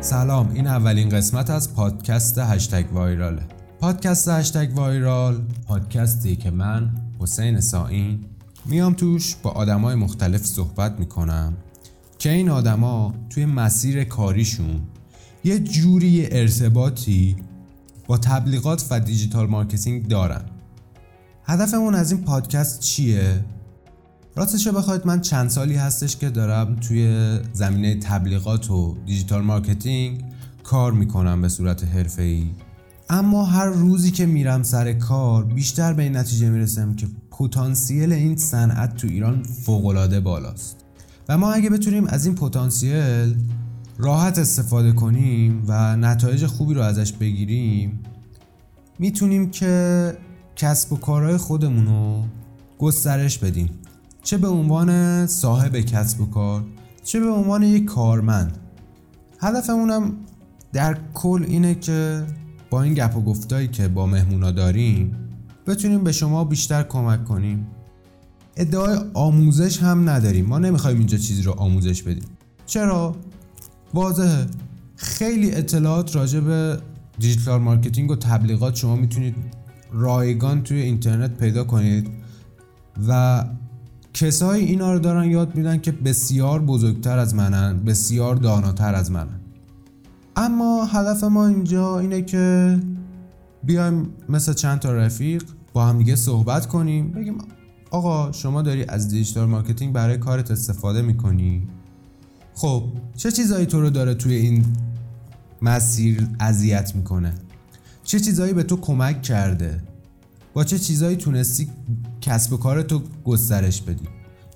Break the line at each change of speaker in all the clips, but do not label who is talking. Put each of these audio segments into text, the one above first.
سلام این اولین قسمت از پادکست هشتگ viral ه پادکست هشتگ viral پادکستی که من حسین ساین میام توش با آدمای مختلف صحبت می‌کنم که این آدما توی مسیر کاریشون یه جوری ارتباطی با تبلیغات و digital marketing دارن هدفمون از این پادکست چیه؟ راستش رو بخواید من چند سالی هستش که دارم توی زمینه تبلیغات و digital marketing کار می‌کنم به صورت حرفه‌ای. اما هر روزی که میرم سر کار بیشتر به این نتیجه می‌رسم که پتانسیل این صنعت تو ایران فوقالعاده بالاست. و ما اگه بتونیم از این پتانسیل راحت استفاده کنیم و نتایج خوبی رو ازش بگیریم می‌تونیم که کسب و کارهای خودمون رو گسترش بدیم. چه به عنوان صاحب کسب و کار چه به عنوان یک کارمند. هدفمونم در کل اینه که با این گپ و گفتایی که با مهمونا داریم بتونیم به شما بیشتر کمک کنیم. ادعای آموزش هم نداریم. ما نمی‌خوایم اینجا چیزی رو آموزش بدیم. چرا؟ واضحه. خیلی اطلاعات راجع به digital marketing و تبلیغات شما می‌تونید رایگان توی اینترنت پیدا کنید و کسایی اینا رو دارن یاد میدن که بسیار بزرگتر از منن بسیار داناتر از منن. اما هدف ما اینجا اینه که بیایم مثل چند تا رفیق با هم دیگه صحبت کنیم. بگیم آقا شما داری از digital marketing برای کارت استفاده می‌کنی؟ خب چه چیزایی تو رو داره توی این مسیر اذیت می‌کنه؟ چه چیزایی به تو کمک کرده؟ با چه چیزایی تونستی کسب و کار تو گسترش بدی؟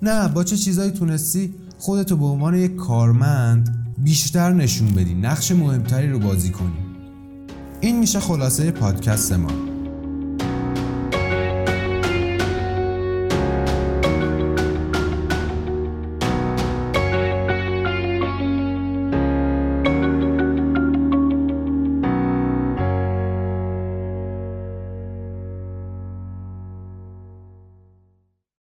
نه با چه چیزایی تونستی خودتو به عنوان یک کارمند بیشتر نشون بدی نقش مهمتری رو بازی کنی. این میشه خلاصه پادکست ما.